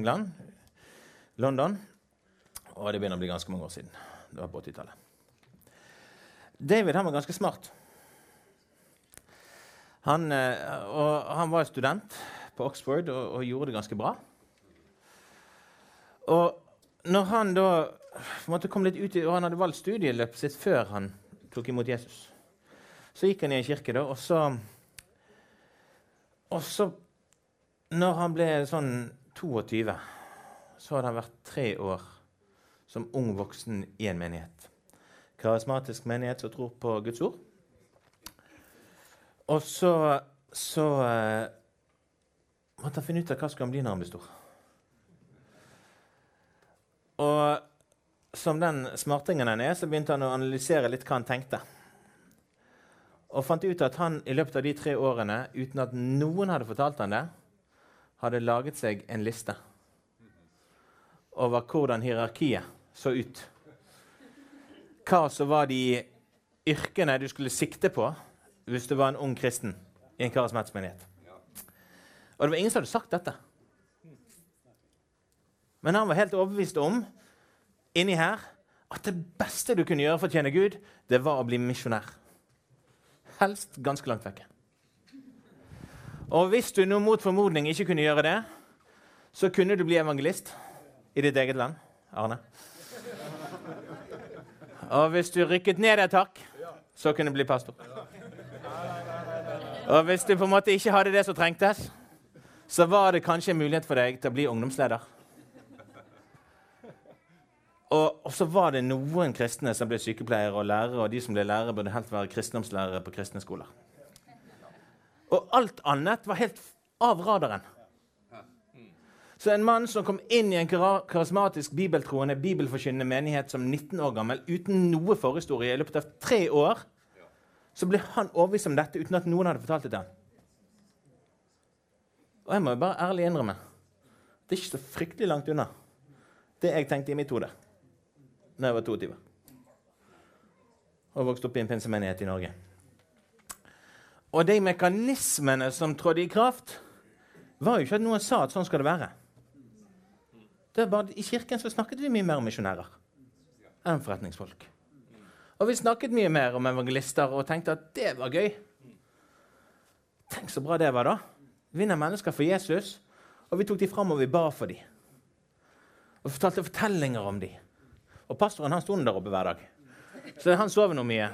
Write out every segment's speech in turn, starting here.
England, London. Og det begynner å bli ganske mange år siden. Det var på 80-tallet. David han var ganske smart. Han, eh, han var student på Oxford og, og, gjorde det ganske bra. Og når han da måtte komme litt ut og han hadde valgt studieløpet sitt før han tok imot Jesus, så gikk han i en kirke, da, og så Og så, når han ble sånn 22, så hadde han vært tre år som ung voksen i en menighet. Karismatisk menighet som tror på Guds ord. Og så, så uh, måtte han finne ut av hva skal han bli når han blir stor. Og som den smartingen han er, så begynte han å analysere litt hva han tenkte og fant ut at han i løpet av de tre årene, uten at noen hadde fortalt han det, hadde laget seg en liste over hvordan hierarkiet så ut. Hva som var de yrkene du skulle sikte på hvis du var en ung kristen i en karismatsmenighet. Og det var ingen som hadde sagt dette. Men han var helt overbevist om inni her, at det beste du kunne gjøre for å tjene Gud, det var å bli misjonær helst ganske langt vekke. Og hvis du nå mot formodning ikke kunne gjøre det, så kunne du bli evangelist i ditt eget land. Arne. Og hvis du rykket ned et hakk, så kunne du bli pastor. Og hvis du på en måte ikke hadde det som trengtes, så var det kanskje en mulighet for deg til å bli ungdomsleder. Og, og, så var det noen kristne som ble sykepleiere og lærere, og de som ble lærere, burde helt være kristendomslærere på kristne skoler. Og alt annet var helt av radaren. Så en mann som kom inn i en karismatisk bibeltroende, bibelforkynnende menighet som 19 år gammel, uten noe forhistorie, i løpet av tre år, så ble han overbevist om dette uten at noen hadde fortalt det til ham. Og jeg må jo bare ærlig innrømme det er ikke så fryktelig langt unna det jeg tenkte i mitt hode da jeg var 22. Og vokste opp i en pinsemenighet i Norge. Og de mekanismene som trådte i kraft, var jo ikke at noen sa at sånn skal det være. Det bare, I kirken så snakket vi mye mer om misjonærer enn forretningsfolk. Og vi snakket mye mer om evangelister og tenkte at det var gøy. Tenk så bra det var, da. Vinner mennesker for Jesus. Og vi tok de fram, og vi ba for dem. Og fortalte fortellinger om dem. Og pastoren han sto der oppe hver dag. Så han sov nå mye.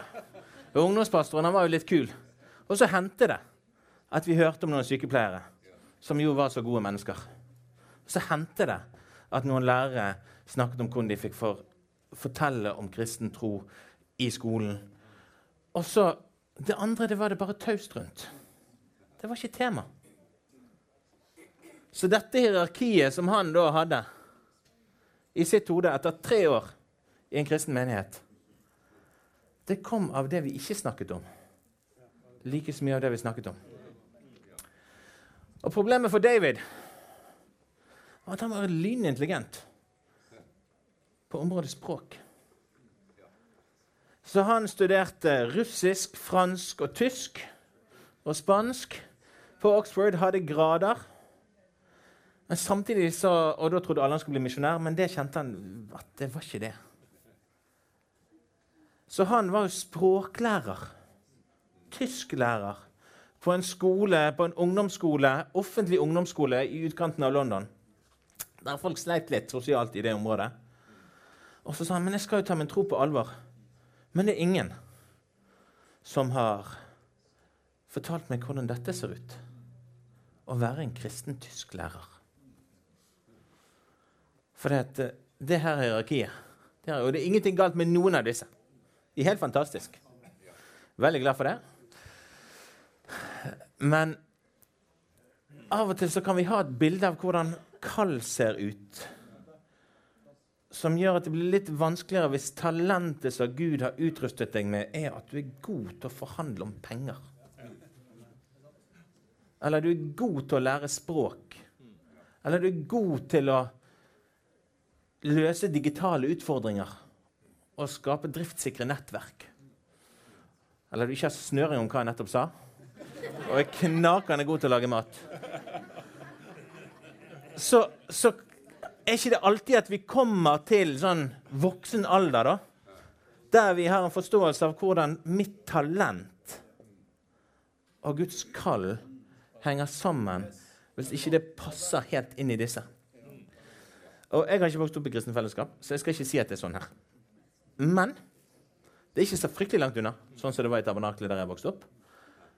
Og ungdomspastoren han var jo litt kul. Og så hendte det at vi hørte om noen sykepleiere som jo var så gode mennesker. Så hendte det at noen lærere snakket om hvordan de fikk for, fortelle om kristen tro i skolen. Og så Det andre det var det bare taust rundt. Det var ikke tema. Så dette hierarkiet som han da hadde i sitt hode etter tre år i en kristen menighet, det kom av det vi ikke snakket om. Like så mye av det vi snakket om. Og Problemet for David var at han var lynintelligent på området språk. Så han studerte russisk, fransk og tysk og spansk på Oxford, hadde grader. Men samtidig så, Og da trodde alle han skulle bli misjonær, men det kjente han at det var ikke det. Så han var jo språklærer. Tysklærer. På en skole, på en ungdomsskole, offentlig ungdomsskole i utkanten av London. Der folk sleit litt sosialt i det området. Og så sa han men jeg skal jo ta min tro på alvor. Men det er ingen som har fortalt meg hvordan dette ser ut. Å være en kristen tysklærer. For det, det her hierarkiet det er, Og det er ingenting galt med noen av disse. De er helt fantastisk. Veldig glad for det. Men av og til så kan vi ha et bilde av hvordan kall ser ut, som gjør at det blir litt vanskeligere hvis talentet som Gud har utrustet deg med, er at du er god til å forhandle om penger. Eller du er god til å lære språk. Eller du er god til å løse digitale utfordringer og skape driftssikre nettverk. Eller du ikke har snøring om hva jeg nettopp sa. Og er knakende god til å lage mat. Så, så er ikke det alltid at vi kommer til sånn voksen alder, da? Der vi har en forståelse av hvordan mitt talent og Guds kall henger sammen, hvis ikke det passer helt inn i disse. Og Jeg har ikke vokst opp i kristen fellesskap, så jeg skal ikke si at det er sånn her. Men det er ikke så fryktelig langt unna, sånn som det var i tabernakelet der jeg vokste opp.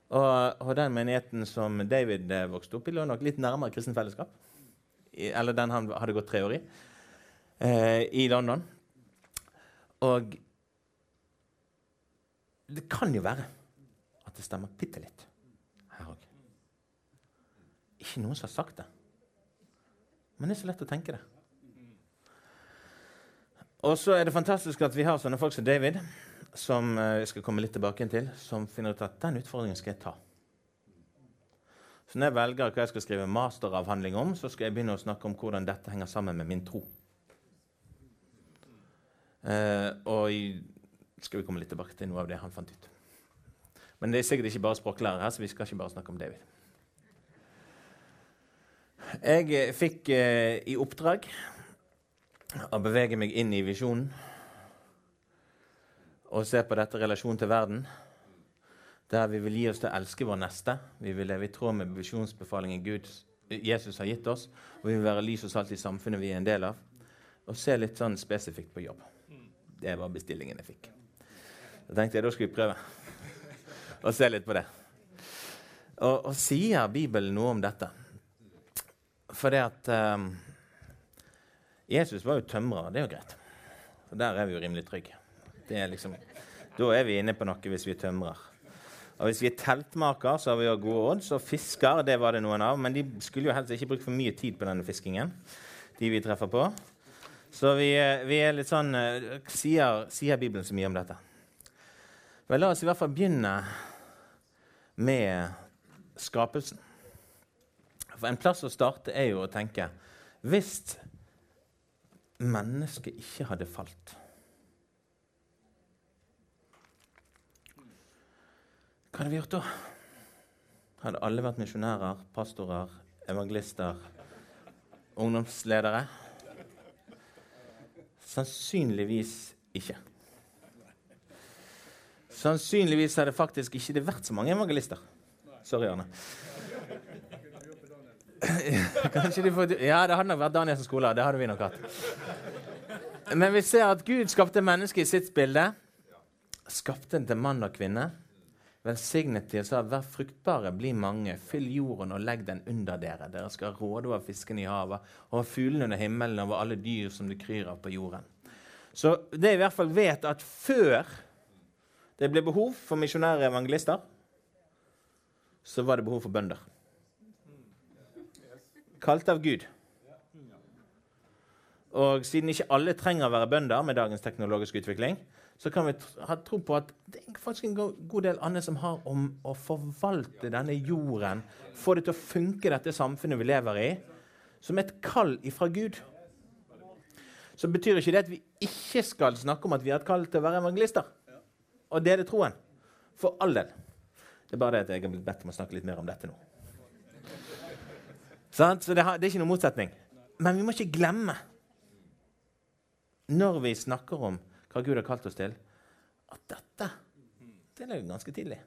Og, og, den menigheten som David eh, vokste opp i, lå nok litt nærmere kristent fellesskap. Eller den han hadde gått tre år i, eh, i London. Og det kan jo være at det stemmer bitte litt her òg. Ikke noen som har sagt det. Men det er så lett å tenke det. Og så er det fantastisk at vi har sånne folk som David, som jeg eh, skal komme litt tilbake til, som finner ut at den utfordringen skal jeg ta. Så når jeg velger hva jeg skal skrive masteravhandling om, så skal jeg begynne å snakke om hvordan dette henger sammen med min tro. Eh, og skal vi komme litt tilbake til noe av det han fant ut. Men det er sikkert ikke bare språklærere her, så vi skal ikke bare snakke om David. Jeg eh, fikk eh, i oppdrag å bevege meg inn i visjonen og se på dette i relasjon til verden, der vi vil gi oss til å elske vår neste. Vi vil leve i tråd med visjonsbefalingen Jesus har gitt oss, og vi vil være lys og salt i samfunnet vi er en del av, og se litt sånn spesifikt på jobb. Det var bestillingen jeg fikk. Da tenkte jeg da skal vi prøve å se litt på det. Og, og sier Bibelen noe om dette? For det at um, Jesus var jo tømrer. Det er jo greit. Og Der er vi jo rimelig trygge. Er liksom, da er vi inne på noe hvis vi er tømrer. Og Hvis vi er teltmaker, så har vi gode odds. Og fisker, det var det noen av. Men de skulle jo helst ikke bruke for mye tid på denne fiskingen. de vi treffer på. Så vi, vi er litt sånn eh, sier, sier, Bibelen så mye om dette? Vel, la oss i hvert fall begynne med skapelsen. For En plass å starte er jo å tenke Hvis mennesket ikke hadde falt. Hva hadde vi gjort da? Hadde alle vært misjonærer, pastorer, evangelister, ungdomsledere? Sannsynligvis ikke. Sannsynligvis hadde faktisk ikke det vært så mange evangelister. Sorry, Arne. Kanskje de får, ja, det hadde nok vært Daniels skole. Det hadde vi nok hatt. Men vi ser at Gud skapte mennesket i sitt bilde. Skapte en til mann og kvinne. Velsignet de og sa, vær fruktbare, bli mange, fyll jorden og legg den under dere. Dere skal råde over fiskene i havet, over fuglene under himmelen, over alle dyr som det kryr av på jorden. Så det i hvert fall vet at før det ble behov for misjonære evangelister, så var det behov for bønder kalt av Gud. Og siden ikke alle trenger å være bønder med dagens teknologiske utvikling, så kan vi ha tro på at det er faktisk en god del andre som har om å forvalte denne jorden, få det til å funke, dette samfunnet vi lever i, som et kall ifra Gud. Så betyr ikke det at vi ikke skal snakke om at vi har et kall til å være evangelister og det er det troen. For all del. Det er bare det at jeg har blitt bedt om å snakke litt mer om dette nå. Så det, er ikke noen motsetning. Men vi må ikke glemme, når vi snakker om hva Gud har kalt oss til, at dette det er ganske tidlig.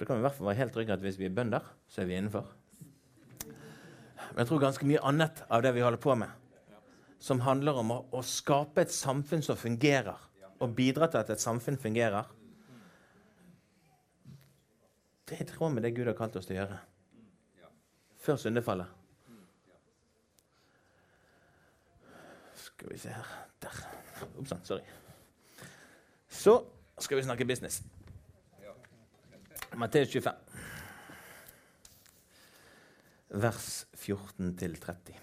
Da kan vi i hvert fall være helt trygge at hvis vi er bønder, så er vi innenfor. Men jeg tror ganske mye annet av det vi holder på med, som handler om å, å skape et samfunn som fungerer, og bidra til at et samfunn fungerer, det er i tråd med det Gud har kalt oss til å gjøre før syndefallet. Skal vi se her Der. Ops, Sorry. Så skal vi snakke business. Matteus 25, vers 14-30.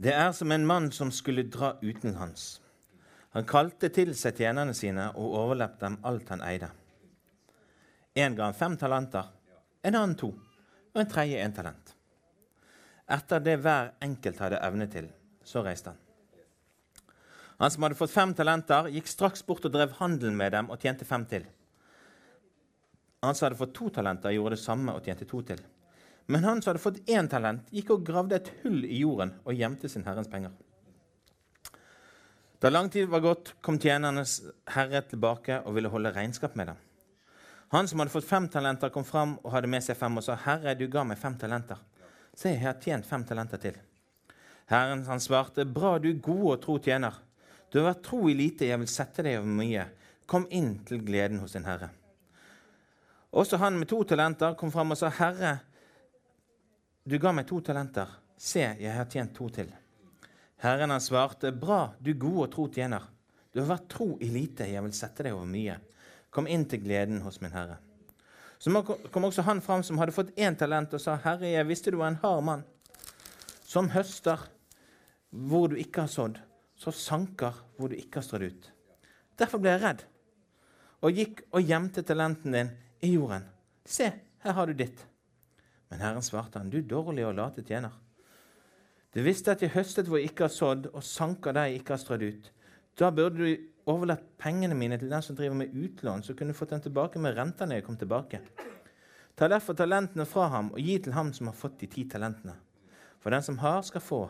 Det er som en mann som skulle dra utenlands. Han kalte til seg tjenerne sine og overlappet dem alt han eide. En ga han fem talenter en annen to og en tredje en talent. Etter det hver enkelt hadde evne til, så reiste han. Han som hadde fått fem talenter, gikk straks bort og drev handel med dem og tjente fem til. Han som hadde fått to talenter, gjorde det samme og tjente to til. Men han som hadde fått én talent, gikk og gravde et hull i jorden og gjemte sin herrens penger. Da lang tid var gått, kom tjenernes herre tilbake og ville holde regnskap med dem. Han som hadde fått fem talenter, kom fram og hadde med seg fem og sa, 'Herre, du ga meg fem talenter.' Se, jeg har tjent fem talenter til. Herren han svarte, 'Bra, du gode og tro tjener.' Du har vært tro i lite, jeg vil sette deg over mye. Kom inn til gleden hos din herre. Også han med to talenter kom fram og sa, 'Herre, du ga meg to talenter. Se, jeg har tjent to til.' Herren han svarte, 'Bra, du gode og tro tjener. Du har vært tro i lite, jeg vil sette deg over mye. Kom inn til gleden hos min herre.' Så kom også han fram som hadde fått én talent, og sa, 'Herre, jeg visste du var en hard mann, som høster hvor du ikke har sådd, så sanker hvor du ikke har strødd ut.' Derfor ble jeg redd og gikk og gjemte talenten din i jorden. Se, her har du ditt. Men Herren svarte han, du dårlig og late tjener. Du visste at jeg høstet hvor jeg ikke har sådd, og sanker der jeg ikke har strødd ut. Da burde du overlatt pengene mine til den som driver med utlån, så kunne du fått den tilbake med renta når jeg kom tilbake. Ta derfor talentene fra ham og gi til ham som har fått de ti talentene. For den som har, skal få,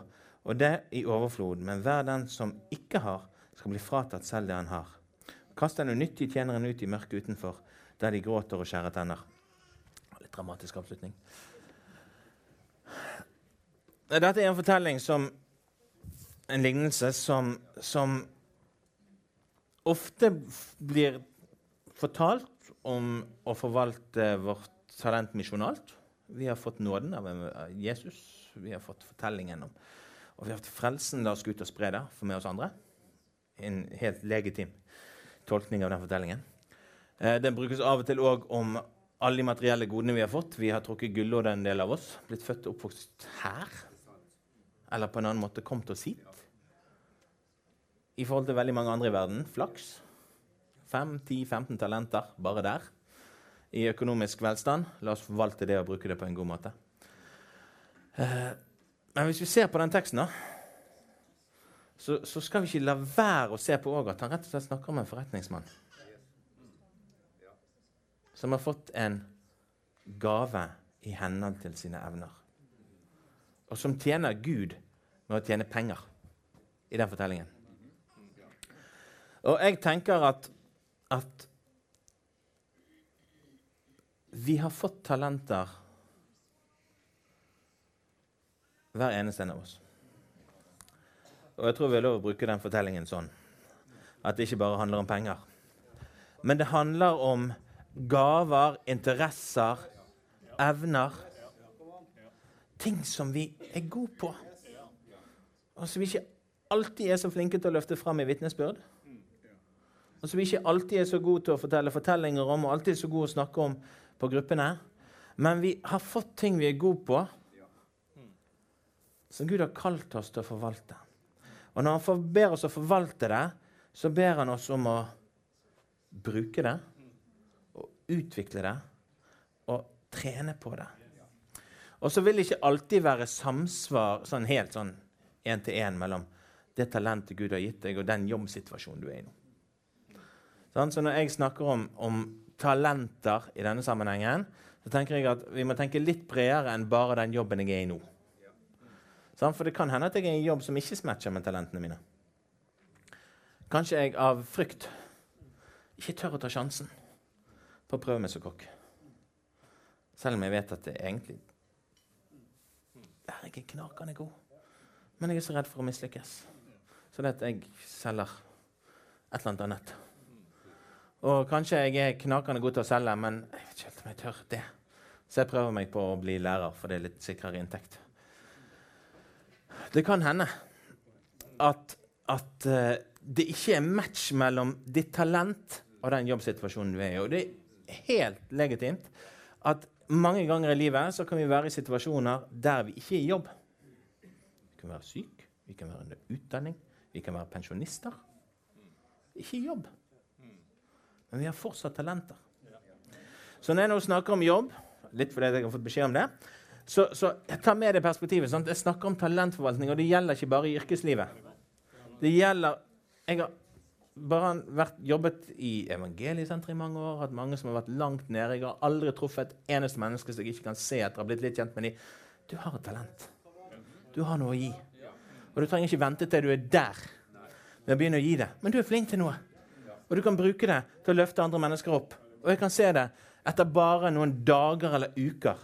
og det i overflod. Men hver den som ikke har, skal bli fratatt selv det han har. Kast den unyttige tjeneren ut i mørket utenfor, der de gråter og skjærer tenner. Litt dramatisk avslutning. Dette er en fortelling som En lignelse som, som ofte blir fortalt om å forvalte vårt talent misjonalt. Vi har fått nåden av Jesus. Vi har fått fortellingen om Og vi har fått frelsen. La oss ut og spre det for med oss andre. En helt legitim tolkning av den fortellingen. Eh, den brukes av og til òg om alle de materielle godene vi har fått. Vi har trukket gullåret, en del av oss. Blitt født og oppvokst her eller på en annen måte kommet oss hit. I forhold til veldig mange andre i verden flaks. 5-10-15 talenter bare der. I økonomisk velstand. La oss forvalte det og bruke det på en god måte. Eh, men hvis vi ser på den teksten, da, så, så skal vi ikke la være å se på at han rett og slett snakker om en forretningsmann som har fått en gave i henhold til sine evner og som tjener Gud med å tjene penger i den fortellingen. Og jeg tenker at, at vi har fått talenter, hver eneste en av oss. Og jeg tror vi har lov å bruke den fortellingen sånn. At det ikke bare handler om penger. Men det handler om gaver, interesser, evner ting som vi er gode på, og som vi ikke alltid er så flinke til å løfte fram i vitnesbyrd. Og som vi ikke alltid er så gode til å fortelle fortellinger om og alltid er så gode å snakke om på gruppene. Men vi har fått ting vi er gode på, som Gud har kalt oss til å forvalte. Og når han ber oss å forvalte det, så ber han oss om å bruke det og utvikle det og trene på det. Og så vil det ikke alltid være samsvar sånn helt sånn én til én mellom det talentet Gud har gitt deg, og den jobbsituasjonen du er i nå. Så når jeg snakker om, om, talenter i denne sammenhengen, så tenker jeg at vi må tenke litt bredere enn bare den jobben jeg er i nå. For det kan hende at jeg er i en jobb som ikke smatcher med talentene mine. Kanskje jeg av frykt ikke tør å ta sjansen på å prøve meg som kokk. Selv om jeg vet at det egentlig er jeg knakende god. Men jeg er så redd for å mislykkes. Så det at jeg selger et eller annet annet. Og kanskje jeg er knakende god til å selge, men jeg vet ikke helt om jeg tør det. Så jeg prøver meg på å bli lærer, for det er litt sikrere inntekt. Det kan hende at, at uh, det ikke er match mellom ditt talent og den jobbsituasjonen du er i. Og det er helt legitimt at mange ganger i livet så kan vi være i situasjoner der vi ikke er i jobb. Vi kan være syke, vi kan være under utdanning, vi kan være pensjonister. Ikke i jobb. Men vi har fortsatt talenter. Så når jeg nå snakker om jobb, litt fordi jeg har fått beskjed om det, så, så jeg tar med det perspektivet. Sant? Jeg snakker om talentforvaltning, og det gjelder ikke bare i yrkeslivet. Det gjelder Jeg har bare vært, jobbet i evangeliesenteret i mange år, hatt mange som har vært langt nede. Jeg har aldri truffet et eneste menneske som jeg ikke kan se etter å ha blitt litt kjent med dem. Du har et talent. Du har noe å gi. Og du trenger ikke vente til du er der med å begynne å gi det. Men du er flink til noe. Og du kan bruke det til å løfte andre mennesker opp. Og jeg kan se det etter bare noen dager eller uker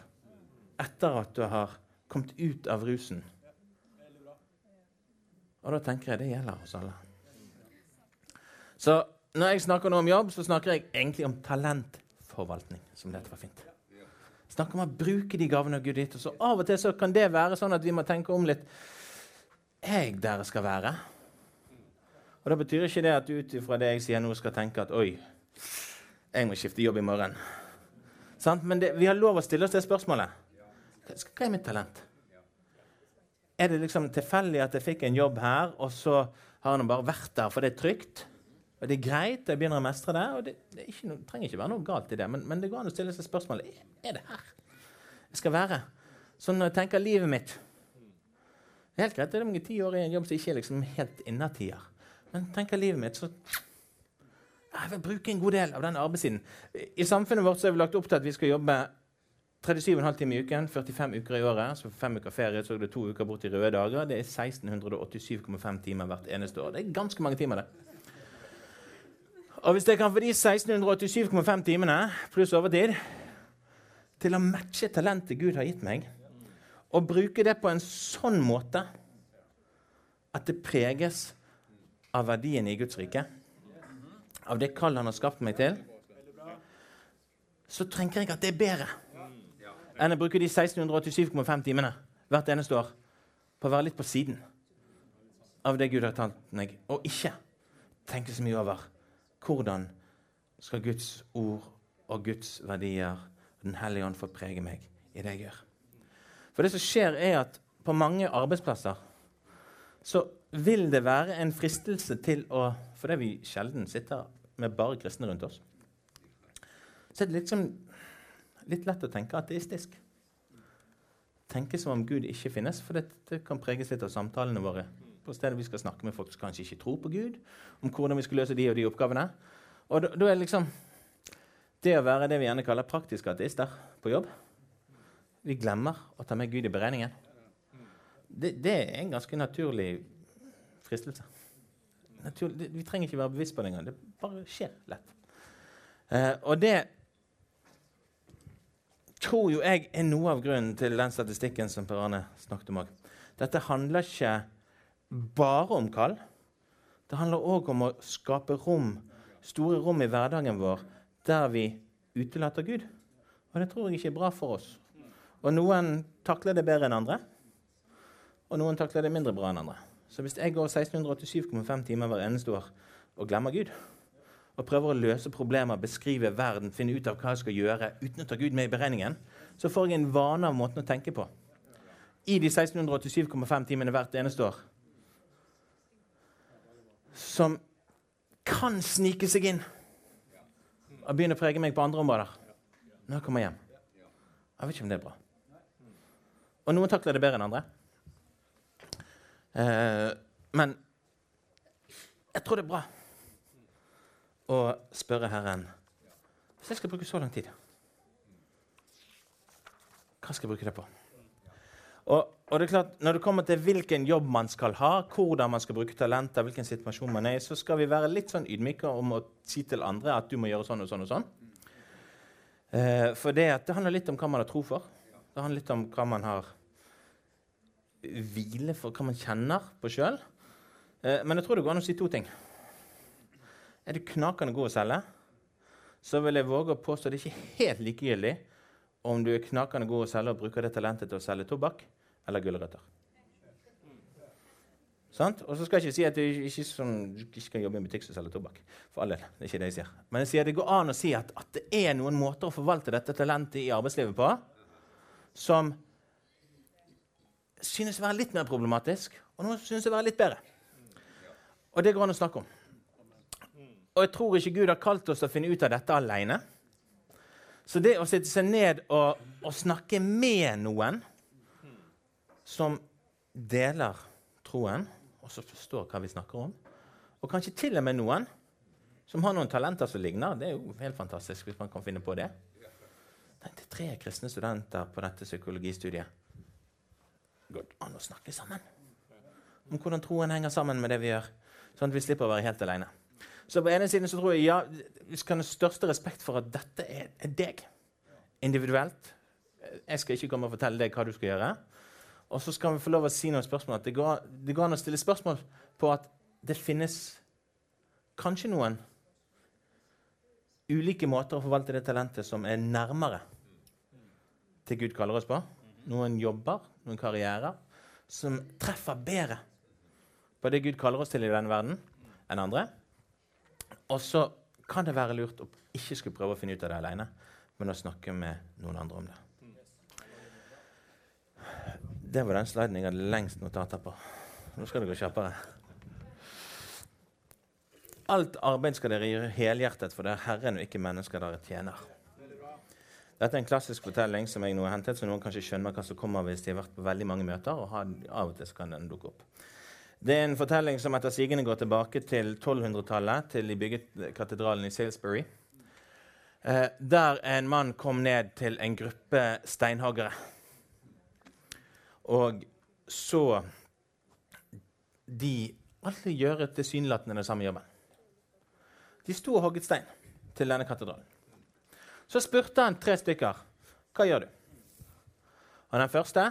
etter at du har kommet ut av rusen. Og da tenker jeg det gjelder oss alle. Så når jeg snakker nå om jobb, så snakker jeg egentlig om talentforvaltning. som dette var fint. Snakker om å bruke de gavene Gud gitt. Og så av og til så kan det være sånn at vi må tenke om litt. Jeg der jeg skal være? Og Det betyr ikke det at du ut ifra det jeg sier nå, skal tenke at oi, jeg må skifte jobb i morgen. Sant? Men det, vi har lov å stille oss det spørsmålet. Hva er mitt talent? Er det liksom tilfeldig at jeg fikk en jobb her, og så har han bare vært der for det er trygt? Og det er greit, jeg begynner å mestre det. og Det, det noe, trenger ikke være noe galt i det, men, men det går an å stille seg spørsmålet er det her jeg skal være. Sånn når jeg tenker livet mitt det er Helt greit, det er mange ti år i en jobb som ikke er liksom helt innertier. Men tenker livet mitt, så jeg vil bruke en god del av den arbeidstiden. I samfunnet vårt så er vi lagt opp til at vi skal jobbe 37,5 timer i uken, 45 uker i året. Så fem uker ferie, så er det to uker bort i røde dager. Det er 1687,5 timer hvert eneste år. Det er ganske mange timer, det. Og hvis jeg kan få de 1687,5 timene pluss overtid til å matche talentet Gud har gitt meg, og bruke det på en sånn måte at det preges av verdien i Guds rike av det kall han har skapt meg til, så tenker jeg at det er bedre enn å bruke de 1687,5 timene hvert eneste år på å være litt på siden av det Gud har tatt meg, og ikke tenke så mye over hvordan skal Guds ord og Guds verdier og Den hellige ånd få prege meg i det jeg gjør. For det som skjer, er at på mange arbeidsplasser så vil det være en fristelse til å Fordi vi sjelden sitter med bare kristne rundt oss, så er det liksom litt lett å tenke ateistisk. Tenke som om Gud ikke finnes, for dette kan preges litt av samtalene våre. På stedet vi skal snakke med folk som kanskje ikke tror på Gud, om hvordan vi skal løse de og de oppgavene. Og da, da er liksom det å være det vi gjerne kaller praktiske ateister på jobb Vi glemmer å ta med Gud i beregningen. Det, det er en ganske naturlig fristelse. Naturlig, vi trenger ikke være bevisst på det engang. Det bare skjer lett. Eh, og det tror jo jeg er noe av grunnen til den statistikken som Per Arne snakket om òg. Dette handler ikke bare om kall. Det handler òg om å skape rom, store rom i hverdagen vår der vi utelater Gud. Og det tror jeg ikke er bra for oss. Og noen takler det bedre enn andre, og noen takler det mindre bra enn andre. Så hvis jeg går 1687,5 timer hver eneste år og glemmer Gud, og prøver å løse problemer, beskrive verden, finne ut av hva jeg skal gjøre uten å ta Gud med i beregningen, så får jeg en vane av måten å tenke på. I de 1687,5 timene hvert eneste år. Som kan snike seg inn og begynne å prege meg på andre områder når jeg kommer hjem. Jeg vet ikke om det er bra. Og noen takler det bedre enn andre. Eh, men jeg tror det er bra å spørre Herren Hvis jeg skal bruke så lang tid, hva skal jeg bruke det på? Og, og, det er klart, Når det kommer til hvilken jobb man skal ha, hvordan man skal bruke talenter, hvilken situasjon man er i, så skal vi være litt sånn ydmyke om å si til andre at du må gjøre sånn og sånn. og sånn. Eh, for det, det, handler litt om hva man har tro for. Det handler litt om hva man har hvile for, hva man kjenner på sjøl. Eh, men jeg tror det går an å si to ting. Er du knakende god å selge, så vil jeg våge å påstå det er ikke helt likegyldig om du er knakende god å selge og bruker det talentet til å selge tobakk eller gulrøtter. Og så skal jeg ikke si at du ikke, som, ikke skal jobbe i en butikk som selger tobakk. For all del, det er ikke det jeg sier. Men jeg sier det går an å si at, at det er noen måter å forvalte dette talentet i arbeidslivet på som synes å være litt mer problematisk, og noen synes å være litt bedre. Og det går an å snakke om. Og jeg tror ikke Gud har kalt oss til å finne ut av dette alene. Så det å sitte seg ned og, og snakke med noen som deler troen, og som forstår hva vi snakker om, og kanskje til og med noen som har noen talenter som ligner. Det er jo helt fantastisk hvis man kan finne på det. Tenk til tre kristne studenter på dette psykologistudiet. Går an å snakke sammen om hvordan troen henger sammen med det vi gjør, sånn at vi slipper å være helt alene. Så på ene siden så tror jeg ja, vi skal ha den største respekt for at dette er, deg. Individuelt. Jeg skal ikke komme og fortelle deg hva du skal gjøre. Og så skal vi få lov å si noen spørsmål. Det går, det går an å stille spørsmål på at det finnes kanskje noen ulike måter å forvalte det talentet som er nærmere til Gud kaller oss på. Noen jobber, noen karrierer, som treffer bedre på det Gud kaller oss til i denne verden, enn andre. Og så kan det være lurt å ikke skulle prøve å finne ut av det alene, men å snakke med noen andre om det. Det var den sliden jeg hadde lengst notater på. Nå skal det gå kjappere. Alt arbeid skal dere gjøre helhjertet, for det er Herren og ikke mennesker dere tjener. Dette er en klassisk fortelling som jeg nå har hentet, så noen kanskje skjønner hva som kommer hvis de har vært på veldig mange møter. og av og til kan den dukke opp. Det er en fortelling som etter sigende går tilbake til 1200-tallet, til de bygget katedralen i Salisbury. Eh, der en mann kom ned til en gruppe steinhoggere. Og så de alle gjør tilsynelatende den samme jobben. De sto og hogget stein til denne katedralen. Så spurte han tre stykker. Hva gjør du? Og den første,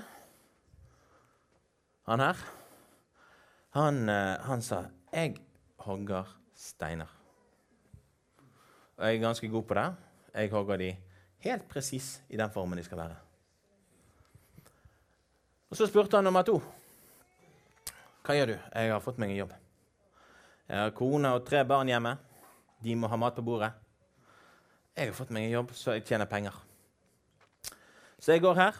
han her, han, eh, han sa jeg hogger steiner. Og jeg er ganske god på det. Jeg hogger de helt presis i den formen de skal være. Og Så spurte han nummer to. Hva gjør du? Jeg har fått meg en jobb. Jeg har kone og tre barn hjemme. De må ha mat på bordet. Jeg har fått meg en jobb, så jeg tjener penger. Så jeg går her,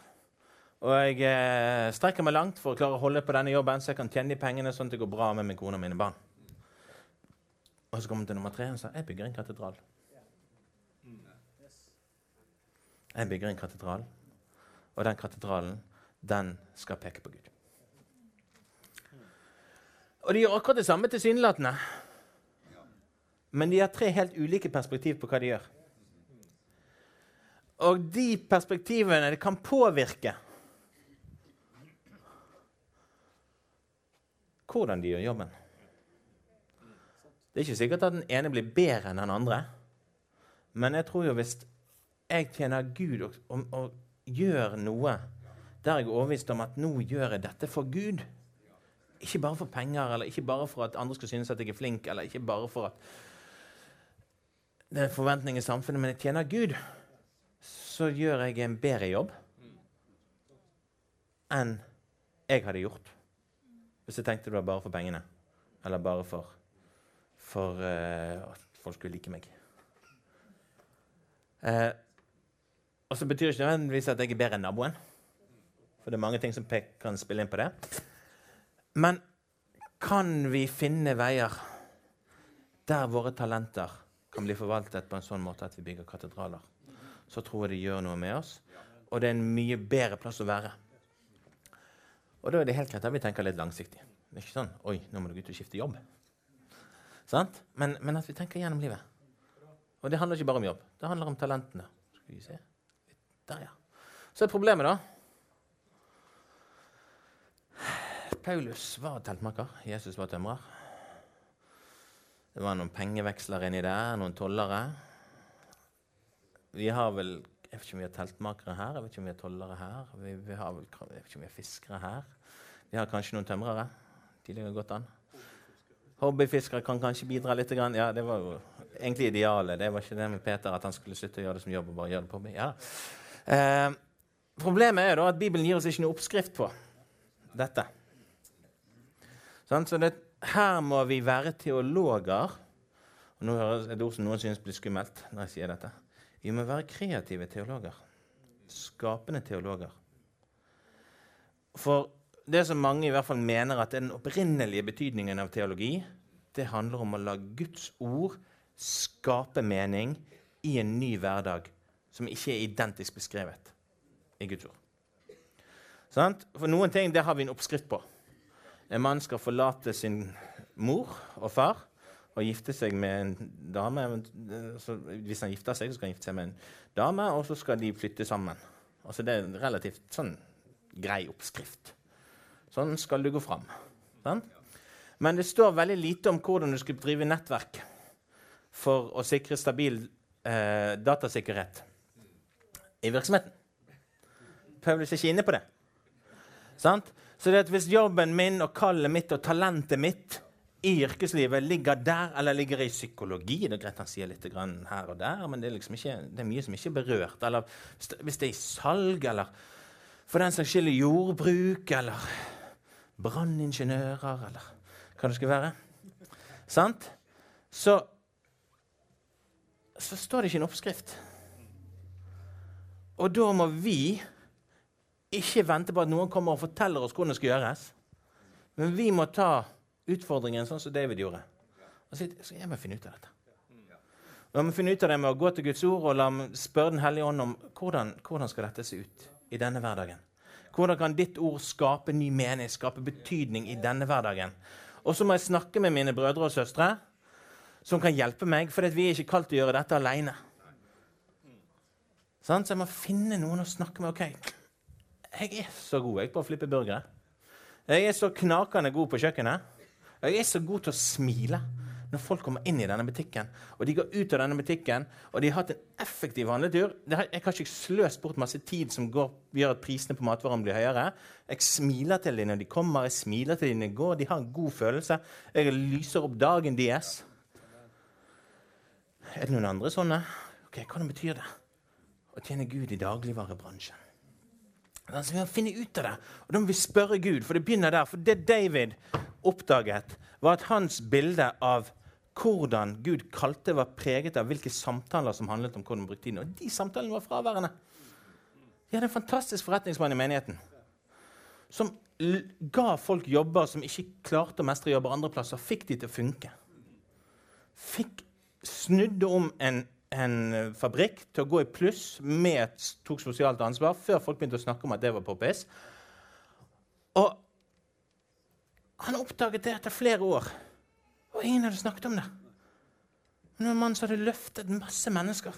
og jeg eh, strekker meg langt for å klare å holde på denne jobben, så jeg kan tjene de pengene sånn at det går bra med min kone og mine barn. Og så kommer jeg til nummer tre og sier jeg bygger en katedral. Jeg bygger en katedral, og den katedralen, den skal peke på Gud. Og de gjør akkurat det samme tilsynelatende. Men de har tre helt ulike perspektiv på hva de gjør. Og de perspektivene det kan påvirke hvordan de gjør jobben. Det er ikke sikkert at den ene blir bedre enn den andre. Men jeg tror jo hvis jeg tjener Gud og, og, og gjør noe der jeg er overbevist om at nå gjør jeg dette for Gud Ikke bare for penger, eller ikke bare for at andre skal synes at jeg er flink, eller ikke bare for at det er forventning i samfunnet, men jeg tjener Gud, så gjør jeg en bedre jobb enn jeg hadde gjort hvis jeg tenkte det var bare for pengene. Eller bare for, for uh, at folk skulle like meg. Uh, og så betyr det ikke nødvendigvis at jeg er bedre enn naboen. For det er mange ting som kan spille inn på det. Men kan vi finne veier der våre talenter kan bli forvaltet på en sånn måte at vi bygger katedraler, så tror jeg det gjør noe med oss. Og det er en mye bedre plass å være. Og da er det helt greit at vi tenker litt langsiktig. Det er ikke sånn Oi, nå må du ut og skifte jobb. Men, men, at vi tenker gjennom livet. Og det handler ikke bare om jobb. Det handler om talentene. Skal vi se. Der, ja. Så er problemet, da Paulus var teltmaker. Jesus var tømrer. Det var noen pengeveksler inni der, noen tollere. Vi har vel Jeg vet ikke om vi har teltmakere her, jeg vet ikke om vi har tollere her. Vi, vi har vel, jeg vet ikke om vi har fiskere her. Vi har kanskje noen tømrere. Ligger godt an. Hobbyfiskere kan kanskje bidra litt. Ja, Det var jo egentlig idealet. Det var ikke det med Peter at han skulle slutte å gjøre det som jobb og bare gjøre det på meg. Ja. Eh, problemet er jo da at Bibelen gir oss ikke noe oppskrift på dette. Sånn, så det her må vi være teologer. Og nå høres et ord som noen synes blir skummelt når jeg sier dette. Vi må være kreative teologer. Skapende teologer. For det som mange i hvert fall mener at den opprinnelige betydningen av teologi, det handler om å la Guds ord skape mening i en ny hverdag som ikke er identisk beskrevet i Guds ord. For noen ting det har vi en oppskrift på. En mann skal forlate sin mor og far å gifte seg med en dame. Så hvis han gifter seg, så skal han gifte seg med en dame, og så skal de flytte sammen. Altså Det er en relativt sånn grei oppskrift. Sånn skal du gå fram. Sånn? Men det står veldig lite om hvordan du skal drive nettverk for å sikre stabil eh, datasikkerhet i virksomheten. Paulus er ikke inne på det. Sant? Så det at hvis jobben min og kallet mitt og talentet mitt i yrkeslivet ligger der, eller ligger i psykologi Det er greit han sier litt her og der, men det er, liksom ikke, det er mye som ikke er berørt. Eller hvis det er i salg, eller for den saks skyld jordbruk, eller branningeniører, eller hva det skal være. Sant? Så, så står det ikke en oppskrift. Og da må vi ikke vente på at noen kommer og forteller oss hvordan det skal gjøres. Men vi må ta utfordringen sånn som David gjorde. Og sier så jeg må finne ut av dette. Og jeg må finne ut av det med å gå til Guds ord og la spørre Den hellige ånd om hvordan, hvordan skal dette se ut i denne hverdagen. Hvordan kan ditt ord skape ny mening, skape betydning i denne hverdagen? Og så må jeg snakke med mine brødre og søstre som kan hjelpe meg, for vi er ikke kalt til å gjøre dette alene. Så jeg må finne noen å snakke med. ok, Jeg er så god jeg på å flippe burgere. Jeg er så knakende god på kjøkkenet. Jeg er så god til å smile når folk kommer inn i denne butikken. Og de går ut av denne butikken, og de har hatt en effektiv handletur. Jeg har ikke sløst bort masse tid som går, gjør at prisene på matvarene blir høyere. Jeg smiler til dem når de kommer, jeg smiler til dem når de går. De har en god følelse. Jeg lyser opp dagen deres. Er det noen andre sånne? Ok, Hva betyr det å tjene Gud i dagligvarebransjen? Altså, vi må finne ut av det, og da må vi spørre Gud. For det begynner der. For det David oppdaget, var at hans bilde av hvordan Gud kalte, var preget av hvilke samtaler som handlet om hvordan man brukte tiden. Og de samtalene var fraværende. De hadde en fantastisk forretningsmann i menigheten som ga folk jobber som ikke klarte å mestre jobber andre plasser, fikk de til å funke. Fikk snudde om en en fabrikk til å gå i pluss med tok sosialt ansvar før folk begynte å snakke om at det var poppis. Og han oppdaget det etter flere år, og ingen hadde snakket om det. Men en mann som hadde løftet masse mennesker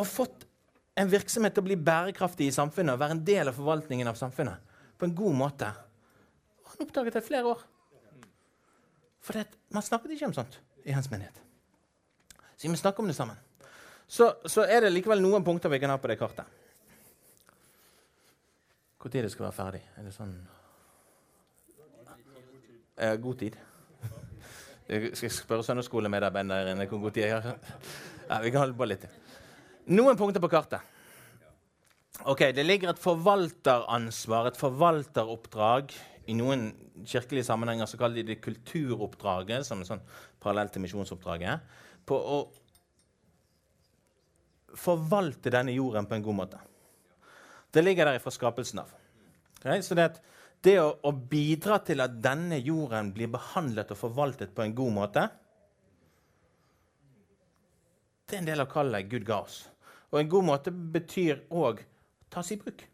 og fått en virksomhet til å bli bærekraftig i samfunnet og være en del av forvaltningen av samfunnet på en god måte. Han oppdaget det i flere år. For det, man snakket ikke om sånt i hans menighet. Så vi må snakke om det sammen. Så, så, er det likevel noen punkter vi kan ha på det kartet. Når det skal være ferdig? Er det sånn eh, God tid. Jeg skal spørre søndagsskolemedarbeideren hvor god tid jeg har. Ja, vi kan holde på litt. Noen punkter på kartet. Ok, Det ligger et forvalteransvar, et forvalteroppdrag. I noen kirkelige sammenhenger så kaller de det kulturoppdraget, som er sånn parallelt til misjonsoppdraget på å forvalte denne jorden på en god måte. Det ligger der fra skapelsen av. Okay? Så det, det å, å, bidra til at denne jorden blir behandlet og forvaltet på en god måte, det er en del av kallet Gud ga oss. Og en god måte betyr òg tas i bruk.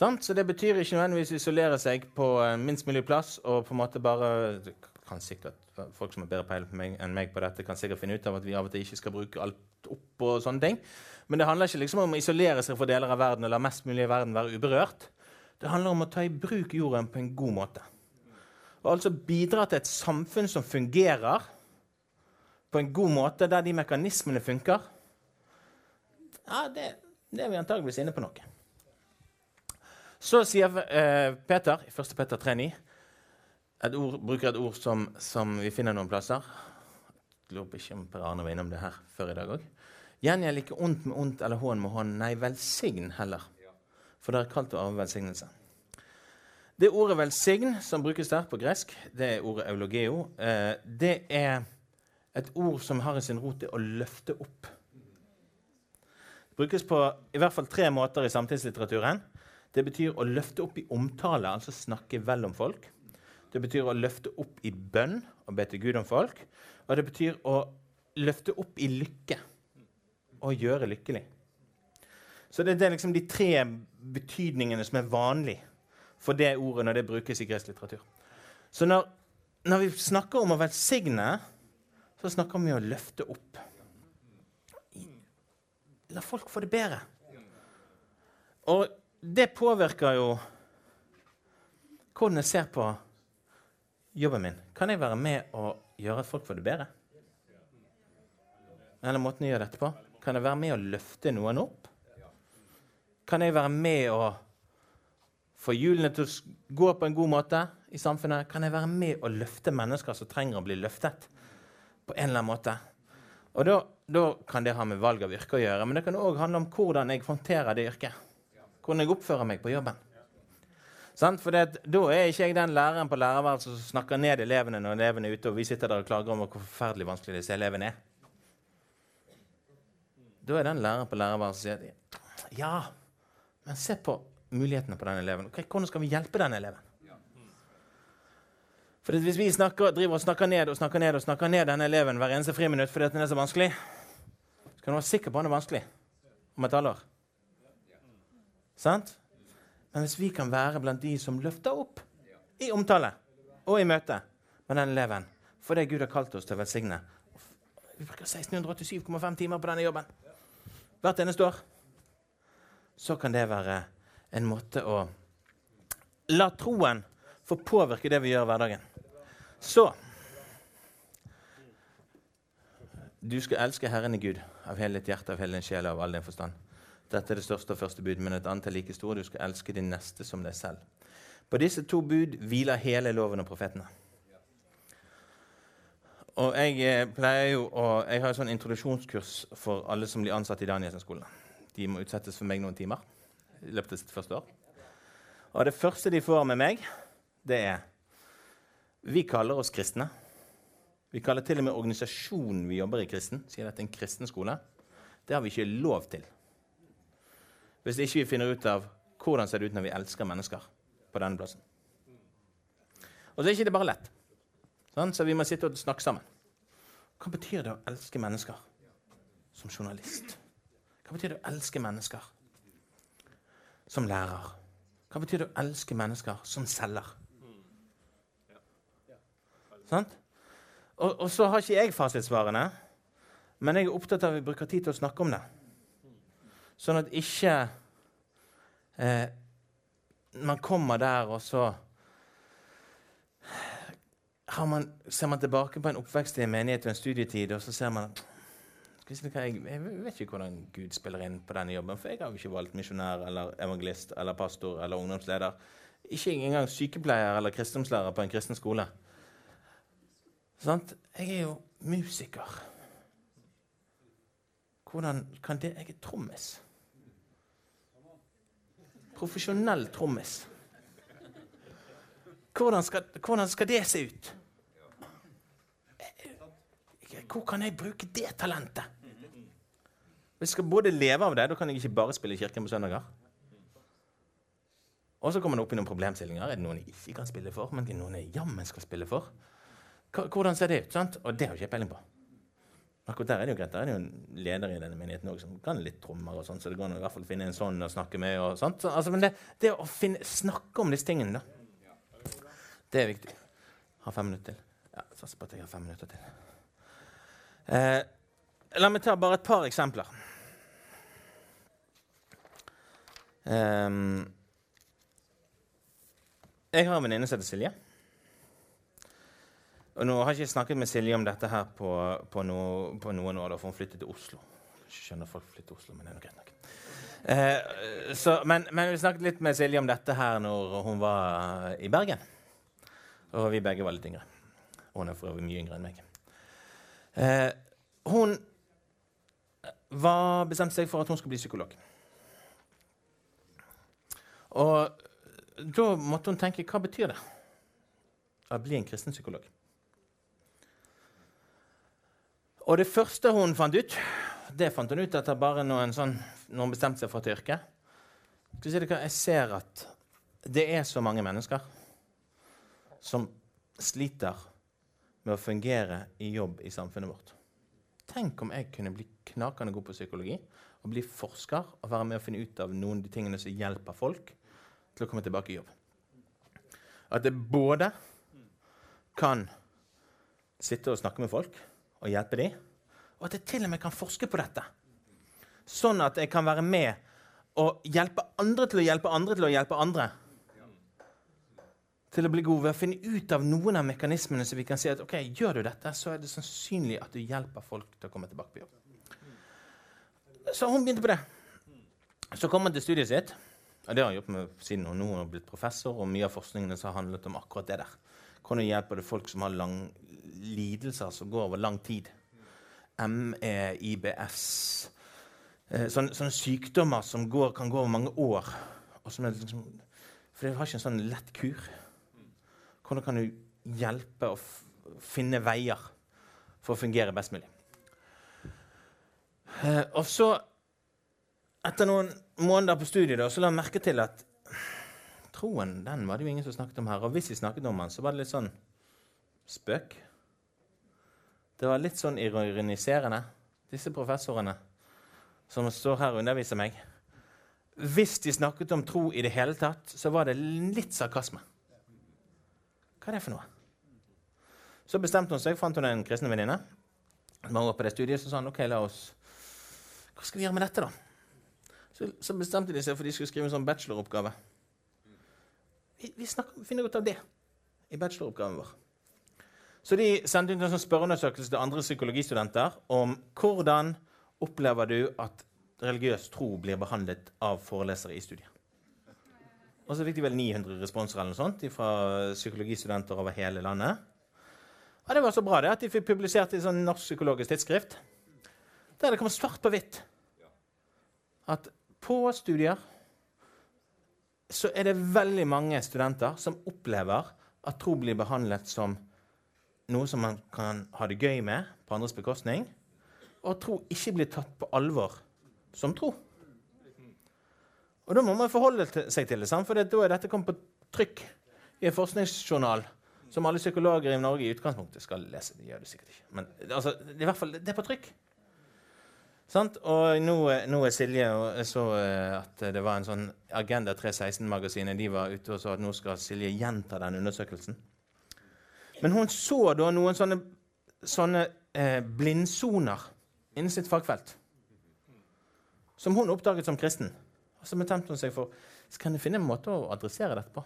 Så det betyr ikke nødvendigvis isolere seg på minst mulig plass og på en måte bare kan sikkert, Folk som har bedre peil enn meg på dette, kan sikkert finne ut av at vi av og til ikke skal bruke alt opp. og sånne ting. Men det handler ikke liksom om å isolere seg fra deler av verden og la mest mulig i verden være uberørt. Det handler om å ta i bruk jorden på en god måte. Og altså bidra til et samfunn som fungerer på en god måte, der de mekanismene funker. Ja, det, det er vi antageligvis inne på noe. Så sier eh, Peter i 1. Peter 3,9 et ord, bruker et ord som, som, vi finner noen plasser. Jeg lurer ikke om Per Arne var innom det her før i dag òg. Gjengjeld ikke ondt med ondt eller hån med hånd. Nei, velsign heller. For det er kalt å arve velsignelse. Det ordet 'velsign' som brukes der på gresk, det er ordet eulogeo. Eh, det er et ord som har i sin rot det å løfte opp. Det brukes på i hvert fall tre måter i samtidslitteraturen. Det betyr å løfte opp i omtale, altså snakke vel om folk. Det betyr å løfte opp i bønn og be til Gud om folk. Og det betyr å løfte opp i lykke og gjøre lykkelig. Så det, er liksom de tre betydningene som er vanlige for det ordet når det brukes i gresk litteratur. Så når når vi snakker om å velsigne, så snakker vi om å løfte opp. La folk få det bedre. Og det påvirker jo hvordan jeg ser på jobben min. Kan jeg være med å gjøre at folk får det bedre? Eller måten jeg gjør dette på? Kan jeg være med å løfte noen opp? Kan jeg være med å få hjulene til å gå på en god måte i samfunnet? Kan jeg være med å løfte mennesker som trenger å bli løftet? på en eller annen måte? Og da, da kan det ha med valg av yrke å gjøre, men det kan òg handle om hvordan jeg håndterer det yrket. Hvordan jeg oppfører meg på jobben. For det, Da er ikke jeg den læreren på lærerværelset som snakker ned elevene når elevene er ute, og vi sitter der og klager om hvor forferdelig vanskelig disse elevene er. Da er den læreren på lærerværelset som sier ja, men se på mulighetene på den eleven. Okay, hvordan skal vi hjelpe den eleven? For Hvis vi snakker, driver og snakker ned og snakker ned og snakker ned denne eleven hver eneste friminutt fordi den er så vanskelig, så kan du være sikker på at den er vanskelig om et halvår. Sant? Men hvis vi kan være blant de som løfter opp i omtale og i møte med den eleven for det Gud har kalt oss til å velsigne Vi bruker 1687,5 timer på denne jobben hvert eneste år. Så kan det være en måte å la troen få påvirke det vi gjør i hverdagen. Så Du skal elske Herren i Gud av hele ditt hjerte, av hele din sjel og av all din forstand. Dette er det største og første bud, men et annet er like stort. Du skal elske din neste som deg selv. På disse to bud hviler hele loven og profetene. Og jeg eh, pleier jo å, jeg har et sånn introduksjonskurs for alle som blir ansatt i Danielsen-skolen. De må utsettes for meg noen timer i løpet av sitt første år. Og det første de får med meg, det er vi kaller oss kristne. Vi kaller til og med organisasjonen vi jobber i, kristen. Sier dette er en kristen skole. Det har vi ikke lov til. Hvis ikke vi finner ut av hvordan ser det ut når vi elsker mennesker på denne plassen. Og så er ikke det bare lett. Sånn? Så vi må sitte og snakke sammen. Hva betyr det å elske mennesker som journalist? Hva betyr det å elske mennesker som lærer? Hva betyr det å elske mennesker som selger? Sant? Og, og, så har ikke jeg fasitsvarene, men jeg er opptatt av at vi bruker tid til å snakke om det. Sånn at ikke eh, man kommer der, og så man, ser man tilbake på en oppvekst i en menighet og en studietid, og så ser man jeg, jeg vet ikke hvordan Gud spiller inn på denne jobben, for jeg har jo ikke valgt misjonær eller evangelist eller pastor eller ungdomsleder. Ikke engang sykepleier eller kristendomslærer på en kristen skole. Sant? Jeg er jo musiker. Hvordan kan det Jeg er trommis. Profesjonell trommis. Hvordan hvordan skal det se ut? Hvor kan jeg bruke det talentet? Hvis jeg skal både leve av det, da kan jeg ikke bare spille i kirken på søndager. Og så kommer det opp i noen problemstillinger. Er det noen jeg ikke kan spille for, men noen jeg jammen skal spille for? Hvordan ser det ut? sant? Og det har ikke jeg peiling på. Akkurat Der er det jo greit. Der er det jo en leder i denne menigheten også, som kan litt trommer, og sånn, så det går an i hvert fall finne en sånn å snakke med. og sånt. Altså, men det, det å finne, snakke om disse tingene, da, det er viktig. Har fem minutter til. Ja, Satser på at jeg har fem minutter til. Eh, la meg ta bare et par eksempler. Um, jeg har en venninne som heter Silje. Og nå har jeg ikke snakket med Silje om dette her på, på, no, på noen år, for hun flyttet til Oslo. Jeg skjønner folk flytter til Oslo, men det er nok greit nok. Eh, så, men, men, vi snakket litt med Silje om dette her når hun var i Bergen. Og vi begge var litt yngre. Hun er for øvrig mye yngre enn meg. Eh, hun var bestemt seg for at hun skulle bli psykolog. Og da måtte hun tenke hva betyr det å bli en kristen psykolog? Og det første hun fant ut, det fant hun ut etter bare noen, sånn, noen bestemte seg for et yrke. Jeg ser at det er så mange mennesker som sliter med å fungere i jobb i samfunnet vårt. Tenk om jeg kunne bli knakende god på psykologi og bli forsker og være med å finne ut av noen av de tingene som hjelper folk til å komme tilbake i jobb. At jeg både kan sitte og snakke med folk og hjelpe dem. Og at jeg til og med kan forske på dette. Sånn at jeg kan være med og hjelpe andre til å hjelpe andre til å hjelpe andre. Til å bli god ved å finne ut av noen av mekanismene så vi kan si at ok, gjør du dette, så er det sannsynlig at du hjelper folk til å komme tilbake på jobb. Så hun begynte på det. Så kom hun til studiet sitt. Og det har jeg jobbet med siden hun nå har blitt professor, og mye av forskningen har handlet om akkurat det der. Hvordan hjelper det folk som har lang lidelser som går over lang tid? ME, IBS eh, sånne, sånne, sykdommer som går, kan gå over mange år. Liksom, for det har ikke en sånn lett kur. Hvordan kan du hjelpe å finne veier for å fungere best mulig? Eh, og så, etter noen måneder på studiet, da, så la jeg merke til at troen den var det jo ingen som snakket om her. Og hvis vi snakket om den, så var det litt sånn spøk. Det var litt sånn ironiserende, disse professorene som står her og underviser meg. Hvis de snakket om tro i det hele tatt, så var det litt sarkasme. Hva er det for noe? Så bestemte hun seg, fant hun en kristen venninne. Som var på det studiet, så sa han, ok, la oss hva skal vi gjøre med dette, da? Så, bestemte de seg for de skulle skrive en sånn bacheloroppgave. Vi, vi snakker, finner ut av det i bacheloroppgaven vår. Så de sendte ut en sånn spørreundersøkelse til andre psykologistudenter om hvordan opplever du at religiøs tro blir behandlet av forelesere i studiet. Og så fikk de vel 900 responser eller noe sånt fra psykologistudenter over hele landet. Og det var så bra det at de fikk publisert i sånn norsk psykologisk tidsskrift. Der det kom svart på hvitt at på studier så er det veldig mange studenter som opplever at tro blir behandlet som noe som man kan ha det gøy med på andres bekostning, og at tro ikke blir tatt på alvor som tro. Og Da må man forholde seg til det, for da er dette kommet på trykk i en forskningsjournal som alle psykologer i Norge i utgangspunktet skal lese. Det gjør det sikkert ikke. Men altså, i hvert fall, det er på trykk. Sant? Og nå, nå, er Silje og jeg så eh, at det var en sånn Agenda 316-magasinet. De var ute og sa at nå skal Silje gjenta den undersøkelsen. Men hun så da noen sånne, sånne eh, blindsoner innen sitt fagfelt. Som hun oppdaget som kristen. Og så bestemte hun seg for så kan jeg finne en måte å adressere dette på.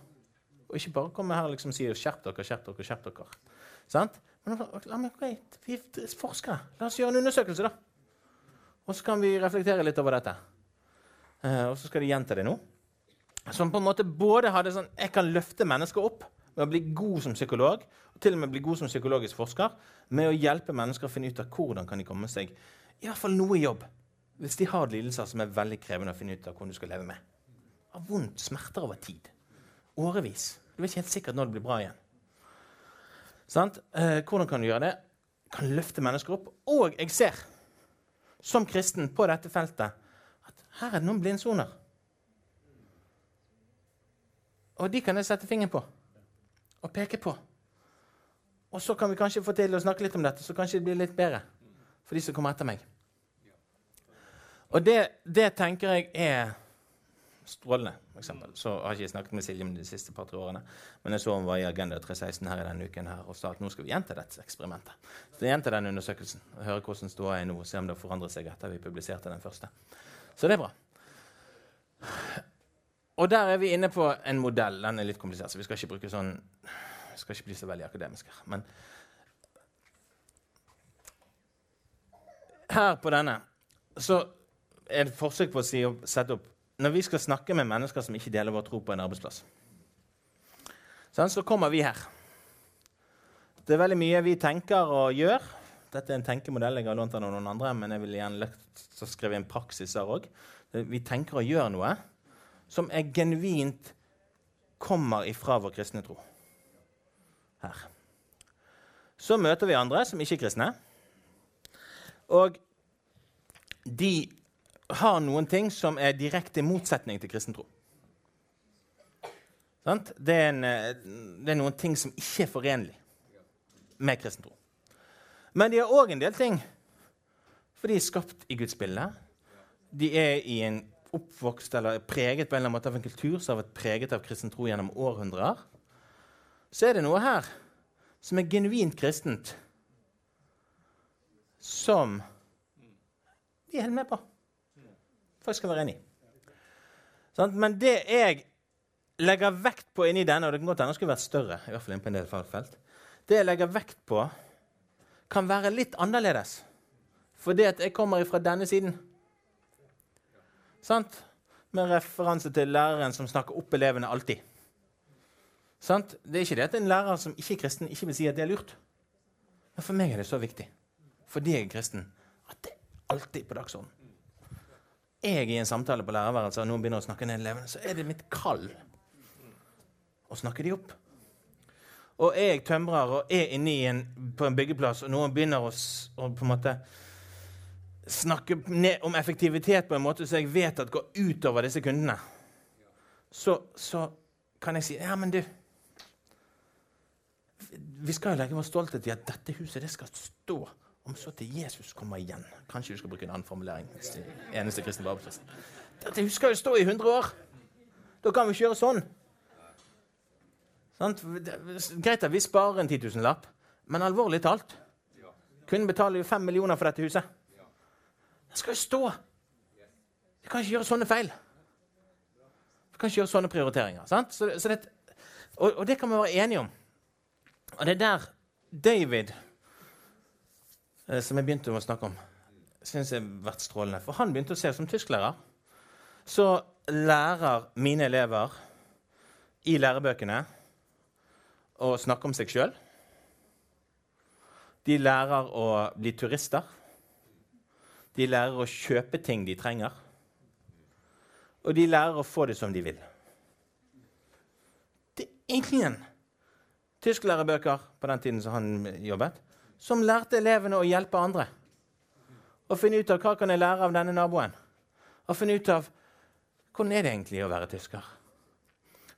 Og ikke bare komme her og liksom si 'skjerp dere, skjerp dere'. skjerp dere. Sant? Men okay, vi forskere, la oss gjøre en undersøkelse, da. Og så kan vi reflektere litt over dette. Uh, og så skal de gjenta det nå. Som på en måte både hadde sånn Jeg kan løfte mennesker opp med å bli god som psykolog, og til og med bli god som psykologisk forsker, med å hjelpe mennesker å finne ut av hvordan kan de komme seg i hvert fall noe jobb. Hvis de har lidelser som er veldig krevende å finne ut av hvordan du skal leve med. Har vondt, smerter over tid. Årevis. Du vet ikke helt sikkert når det blir bra igjen. Sant? Uh, hvordan kan du gjøre det? Kan løfte mennesker opp. Og jeg ser som kristen på dette feltet at her er det noen blindsoner. Og de kan jeg sette fingeren på og peke på. Og så kan vi kanskje få til å snakke litt om dette, så kanskje det blir litt bedre for de som kommer etter meg. Og det, det tenker jeg er strålende. Eksempel. så har ikke snakket med Silje de siste par-tre årene. Men jeg så hun var i Agenda 316 her i denne uken her, og sa at nå skal vi gjenta dette eksperimentet. Så gjenta den undersøkelsen høre hvordan ståa er nå, se om det har forandret seg etter vi publiserte den første. Så det er bra. Og der er vi inne på en modell. Den er litt komplisert, så vi skal ikke bruke sånn vi skal ikke bli så veldig akademiske. Men her på denne så er det forsøk på å, si, sette opp når vi skal snakke med mennesker som ikke deler vår tro på en arbeidsplass, så kommer vi her. Det er veldig mye vi tenker og gjør. Dette er en tenkemodell jeg har lånt av noen andre, men jeg vil gjerne skrive inn praksis her òg. Vi tenker og gjør noe som er genuint kommer ifra vår kristne tro. Her. Så møter vi andre som ikke er kristne. Og de har noen ting som er direkte motsetning til kristen tro. Det er, eh, det er, noen ting som ikke er forenlig med kristen tro. Men de har òg en del ting, for de er skapt i Guds bilde. De er i en oppvokst eller preget på en eller annen måte av en kultur som har vært preget av kristen tro gjennom århundrer. Så er det noe her som er genuint kristent, som de er helt med på. Folk skal være enig. Sånn, men det jeg legger vekt på inni denne, og det kan godt hende den skulle vært større, i hvert fall på en del fagfelt, det jeg legger vekt på, kan være litt annerledes. Fordi at jeg kommer fra denne siden. Sant? Med referanse til læreren som snakker opp elevene alltid. Sant? Det er ikke det at en lærer som ikke er kristen, ikke vil si at det er lurt. Men for meg er det så viktig, fordi jeg er kristen, at det er alltid på dagsordenen. Jeg i en samtale på lærerværelset, og noen begynner å snakke ned elevene, så er det mitt kall å snakke de opp. Og jeg tømrer og er inne en, på en byggeplass, og noen begynner å, å på en måte snakke om effektivitet på en måte så jeg vet at går utover disse kundene, så, så kan jeg si Ja, men du Vi skal jo legge vår stolthet i at dette huset det skal stå om så til Jesus kommer igjen. Kanskje du skal bruke en annen formulering. Eneste kristne Dette huset skal jo stå i 100 år. Da kan vi kjøre sånn. Sånt? Greit at vi sparer en 10 000-lapp, men alvorlig talt Kunden betaler jo 5 millioner for dette huset. Det skal jo stå. Vi kan ikke gjøre sånne feil. Vi kan ikke gjøre sånne prioriteringer. Så, så det, og, og, det kan vi være enige om. Og det er der David, som jeg begynte å snakke om, syns jeg har vært strålende. For han begynte å se som tysklærer. Så lærer mine elever i lærebøkene å snakke om seg sjøl. De lærer å bli turister. De lærer å kjøpe ting de trenger. Og de lærer å få det som de vil. Det er ingen tysklærebøker på den tiden som han jobbet, som lærte elevene å hjelpe andre. Og finne ut av hva kan jeg lære av denne naboen. Og finne ut av hvordan er det egentlig å være tysker.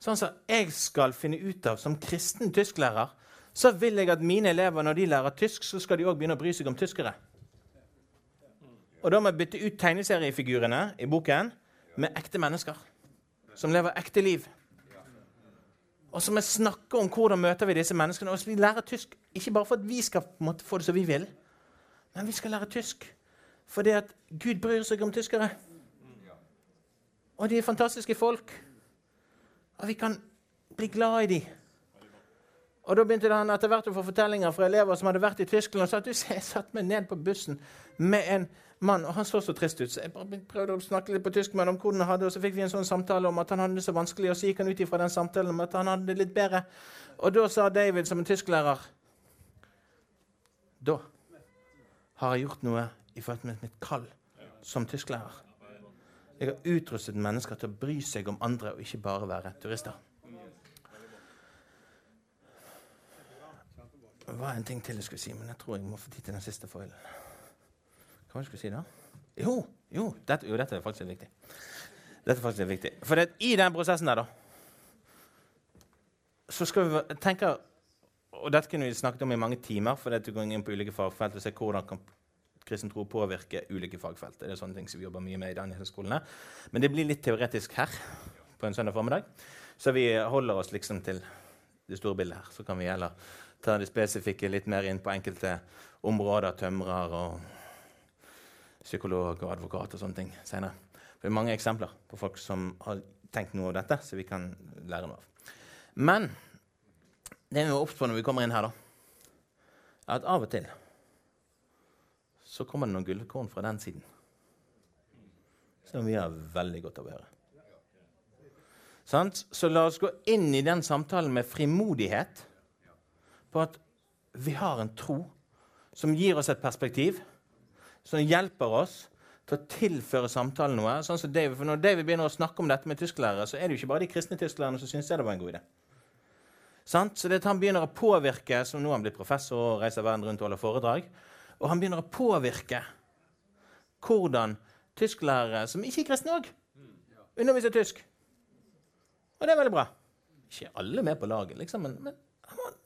Sånn som jeg skal finne ut av som kristen tysklærer, så vil jeg at mine elever når de lærer tysk, så skal de òg begynne å bry seg om tyskere. Og da må jeg bytte ut tegneseriefigurene i boken med ekte mennesker. Som lever ekte liv. Og så må vi snakke om hvordan møter vi disse menneskene. Og så vi lærer tysk ikke bare for at vi skal måte, få det som vi vil, men vi skal lære tysk fordi at Gud bryr seg om tyskere. Og de er fantastiske folk. Og vi kan bli glad i dem. Og Da begynte han etter hvert å få fortellinger fra elever som hadde vært i Tyskland. og sa at jeg satt meg ned på bussen med en mann, og han så så trist ut. Så jeg bare prøvde å snakke litt på tysk med ham om hvordan han hadde og så fikk vi en sånn samtale om at han hadde det så vanskelig. Og så gikk han ut ifra den samtalen om at han hadde det litt bedre. Og da sa David som en tysklærer Da har jeg gjort noe i forhold til mitt kall som tysklærer. Jeg har utrustet mennesker til å bry seg om andre og ikke bare være turister. Det var en ting til jeg skulle si, men jeg tror jeg må få tid til den siste foilen. Hva skulle jeg si da? Jo, jo, dette, jo, dette er faktisk litt viktig. Dette er faktisk litt viktig. For det, i den prosessen der, da Så skal vi tenke Og dette kunne vi snakket om i mange timer, for det går inn på ulike fagfelt og se hvordan kan kristen tro påvirke ulike fagfelt. Det er sånne ting som vi jobber mye med i Danielskolene. Men det blir litt teoretisk her på en søndag formiddag. Så vi holder oss liksom til det store bildet her. Så kan vi heller ta det spesifikke litt mer inn på enkelte områder, tømrer og psykolog og advokat og sånne ting senere. Det er mange eksempler på folk som har tenkt noe av dette, så vi kan lære noe av. Men det vi må obs når vi kommer inn her, da, er at av og til så kommer det noen gullkorn fra den siden som vi har veldig godt av å høre. Så la oss gå inn i den samtalen med frimodighet på at vi har en tro som gir oss et perspektiv, som hjelper oss til å tilføre samtalen noe. sånn som David, for Når David begynner å snakke om dette med tysklærere, så er det jo ikke bare de kristne tysklærerne som syns det var en god idé. Sant? Så det at han begynner å påvirke, som nå har han blitt professor og reiser verden rundt og holder foredrag, og han begynner å påvirke hvordan tysklærere, som ikke er kristne òg, underviser tysk. Og det er veldig bra. Ikke alle med på laget, liksom, men, men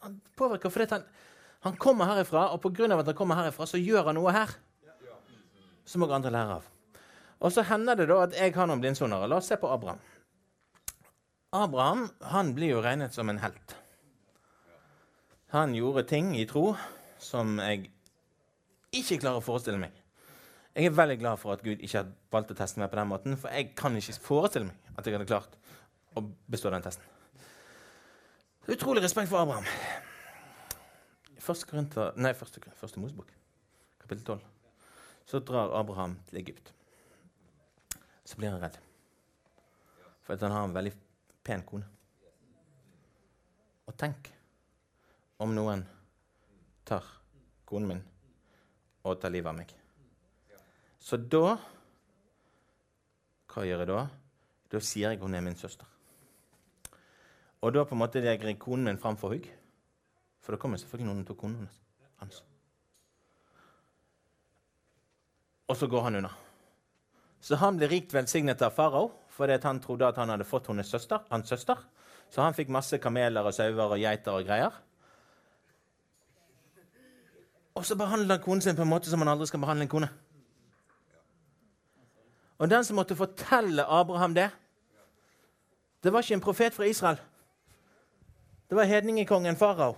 han påvirker fordi han, han kommer herifra, og pga. at han kommer herifra, så gjør han noe her som òg andre lærer av. Og så hender det da at jeg har noen blindsonere. La oss se på Abraham. Abraham han blir jo regnet som en helt. Han gjorde ting i tro som jeg ikke klarer å forestille meg. Jeg er veldig glad for at Gud ikke har valgt å teste meg på den måten, for jeg kan ikke forestille meg at jeg hadde klart å bestå den testen. Utrolig respekt for Abraham. Første, Korinther, nei, første, første Mosebok, kapittel 12, så drar Abraham til Egypt. Så blir han redd. For at han har en veldig pen kone. Og tenk om noen tar konen min og tar livet av meg. Så da Hva gjør jeg da? Da sier jeg hun er min søster. Og da på en måte legger jeg konen min fram for hugg. For da kommer selvfølgelig noen tar konen hans. Og så går han unna. Så han blir rikt velsignet av farao fordi han trodde at han hadde fått hennes søster, hans søster. Så han fikk masse kameler og sauer og geiter og greier. Og så behandler han konen sin på en måte som han aldri skal behandle en kone. Og den som måtte fortelle Abraham det, det var ikke en profet fra Israel. Det var hedningekongen farao.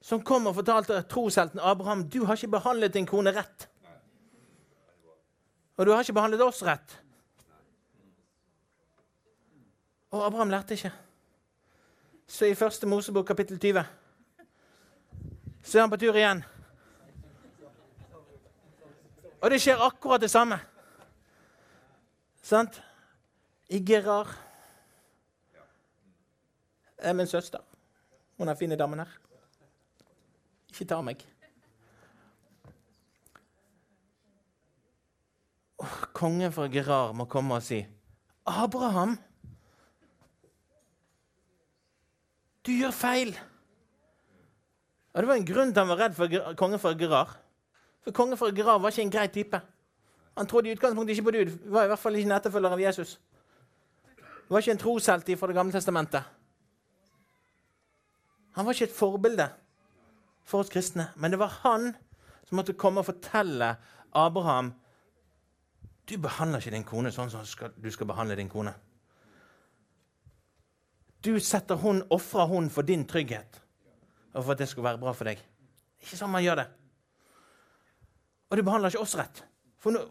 Som kom og fortalte troshelten Abraham du har ikke behandlet din kone rett. Og du har ikke behandlet oss rett. Og Abraham lærte ikke. Så i første Mosebok kapittel 20 så er han på tur igjen. Og det skjer akkurat det samme. Sant? I Gerar er min søster. Hun er fine damen her. Ikke ta meg. Oh, kongen fra Gerar må komme og si Abraham! Du gjør feil! Ja, Det var en grunn til han var redd for kongen fra Gerar. For kongen fra Gerar var ikke en grei type. Han trodde i utgangspunktet ikke på Gud. Var i hvert fall ikke en etterfølger av Jesus. Han var ikke en troshelt fra Det gamle testamentet. Han var ikke et forbilde for oss kristne. Men det var han som måtte komme og fortelle Abraham du behandler ikke din kone sånn som du skal behandle din kone. Du setter hun, ofrer hun for din trygghet og for at det skulle være bra for deg. Ikke sånn man gjør det. Og du behandler ikke oss rett. For nå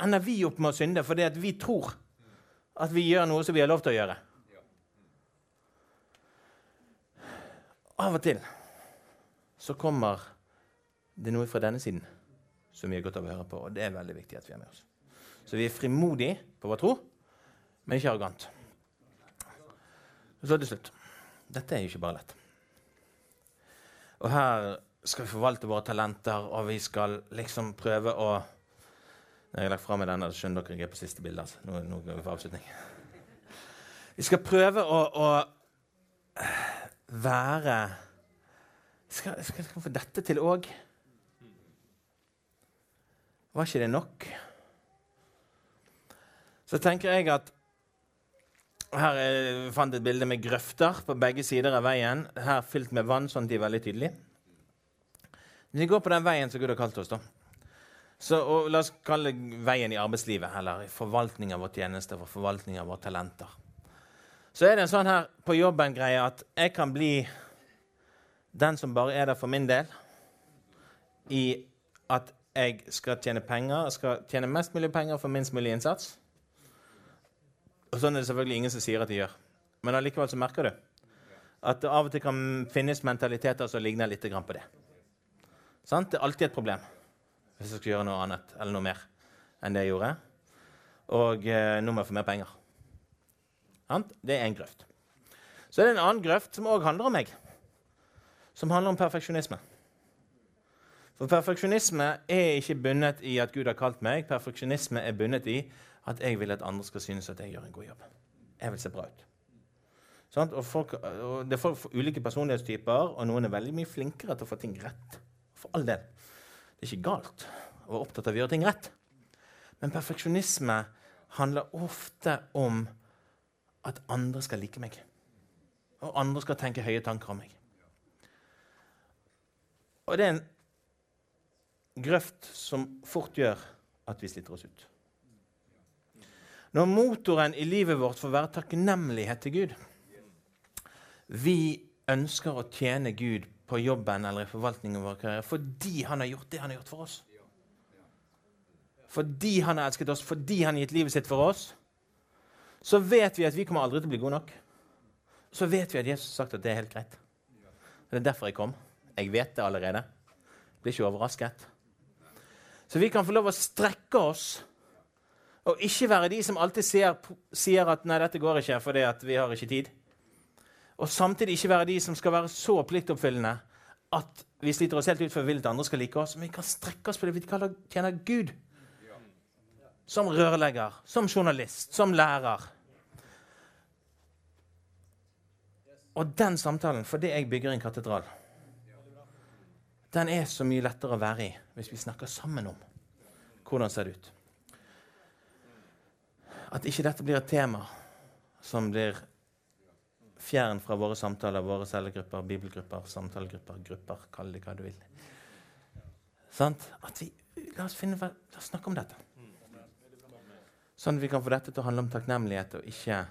ender vi opp med å synde fordi vi tror at vi gjør noe som vi har lov til å gjøre. Av og til så kommer det noe fra denne siden som vi har godt av å høre på, og det er veldig viktig at vi har med oss. Så vi er frimodige på vår tro, men ikke arrogant. Så til slutt Dette er jo ikke bare lett. Og her skal vi forvalte våre talenter, og vi skal liksom prøve å Når jeg har lagt fra meg denne, så skjønner dere jeg er på siste bilde. Altså. Nå, nå går vi for avslutning. Vi skal prøve å, å være skal, skal jeg få dette til òg? Var ikke det nok? Så tenker jeg at her jeg fant et bilde med grøfter på begge sider av veien. Her fylt med vann, sånn at de er veldig tydelige. Vi går på den veien som Gud har kalt oss. da. Så, la oss kalle det veien i arbeidslivet, eller forvaltning av vår tjeneste, for forvaltning av våre talenter. Så er det en sånn her på jobben-greie at jeg kan bli den som bare er der for min del, i at jeg skal tjene penger, skal tjene mest mulig penger for minst mulig innsats. Og sånn er det selvfølgelig ingen som sier at de gjør. Men allikevel så merker du at det av og til kan finnes mentaliteter som ligner litt på det. Sant? Det er alltid et problem hvis jeg skal gjøre noe annet eller noe mer enn det jeg gjorde. Og eh, nå må jeg få mer penger. Det er en grøft. Så er det en annen grøft som òg handler om meg. Som handler om perfeksjonisme. For perfeksjonisme er ikke bundet i at Gud har kalt meg. Perfeksjonisme er bundet i at jeg vil at andre skal synes at jeg gjør en god jobb. Jeg vil se bra ut. Sånn? Og folk, og det er folk for ulike personlighetstyper, og noen er veldig mye flinkere til å få ting rett. For all del. Det er ikke galt å være opptatt av å gjøre ting rett. Men perfeksjonisme handler ofte om at andre skal like meg. Og andre skal tenke høye tanker om meg. Og det er en grøft som fort gjør at vi sliter oss ut. Når motoren i livet vårt får være takknemlighet til Gud Vi ønsker å tjene Gud på jobben eller i forvaltningen vår karriere fordi han har gjort det han har gjort for oss. Fordi han har elsket oss, fordi han har gitt livet sitt for oss, så vet vi at vi kommer aldri til å bli gode nok. Så vet vi at Jesus har sagt at det er helt greit. Det er derfor jeg kom. Jeg vet det allerede. Blir ikke overrasket. Så vi kan få lov å strekke oss og ikke være de som alltid sier, sier at 'nei, dette går ikke fordi vi har ikke tid'. Og samtidig ikke være de som skal være så pliktoppfyllende at vi sliter oss helt ut for vi vil at andre skal like oss. Men vi kan strekke oss på det vi kaller tjener Gud. Som rørlegger, som journalist, som lærer. Og den samtalen, fordi jeg bygger en katedral, den er så mye lettere å være i hvis vi snakker sammen om hvordan ser det ut. At ikke dette blir et tema som blir fjern fra våre samtaler, våre cellegrupper, bibelgrupper, samtalegrupper, grupper, kall det hva du vil. Sant? At vi, la, oss finne, la oss snakke om dette. Sånn at vi kan få dette til å handle om takknemlighet og ikke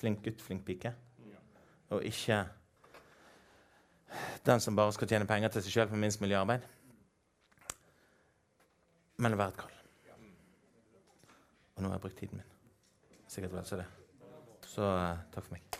flink gutt, flink pike. Og ikke den som bare skal tjene penger til seg sjøl for minst mulig arbeid. Men å være et kall. Og nå har jeg brukt tiden min. Sikkert vel så det. Så uh, takk for meg.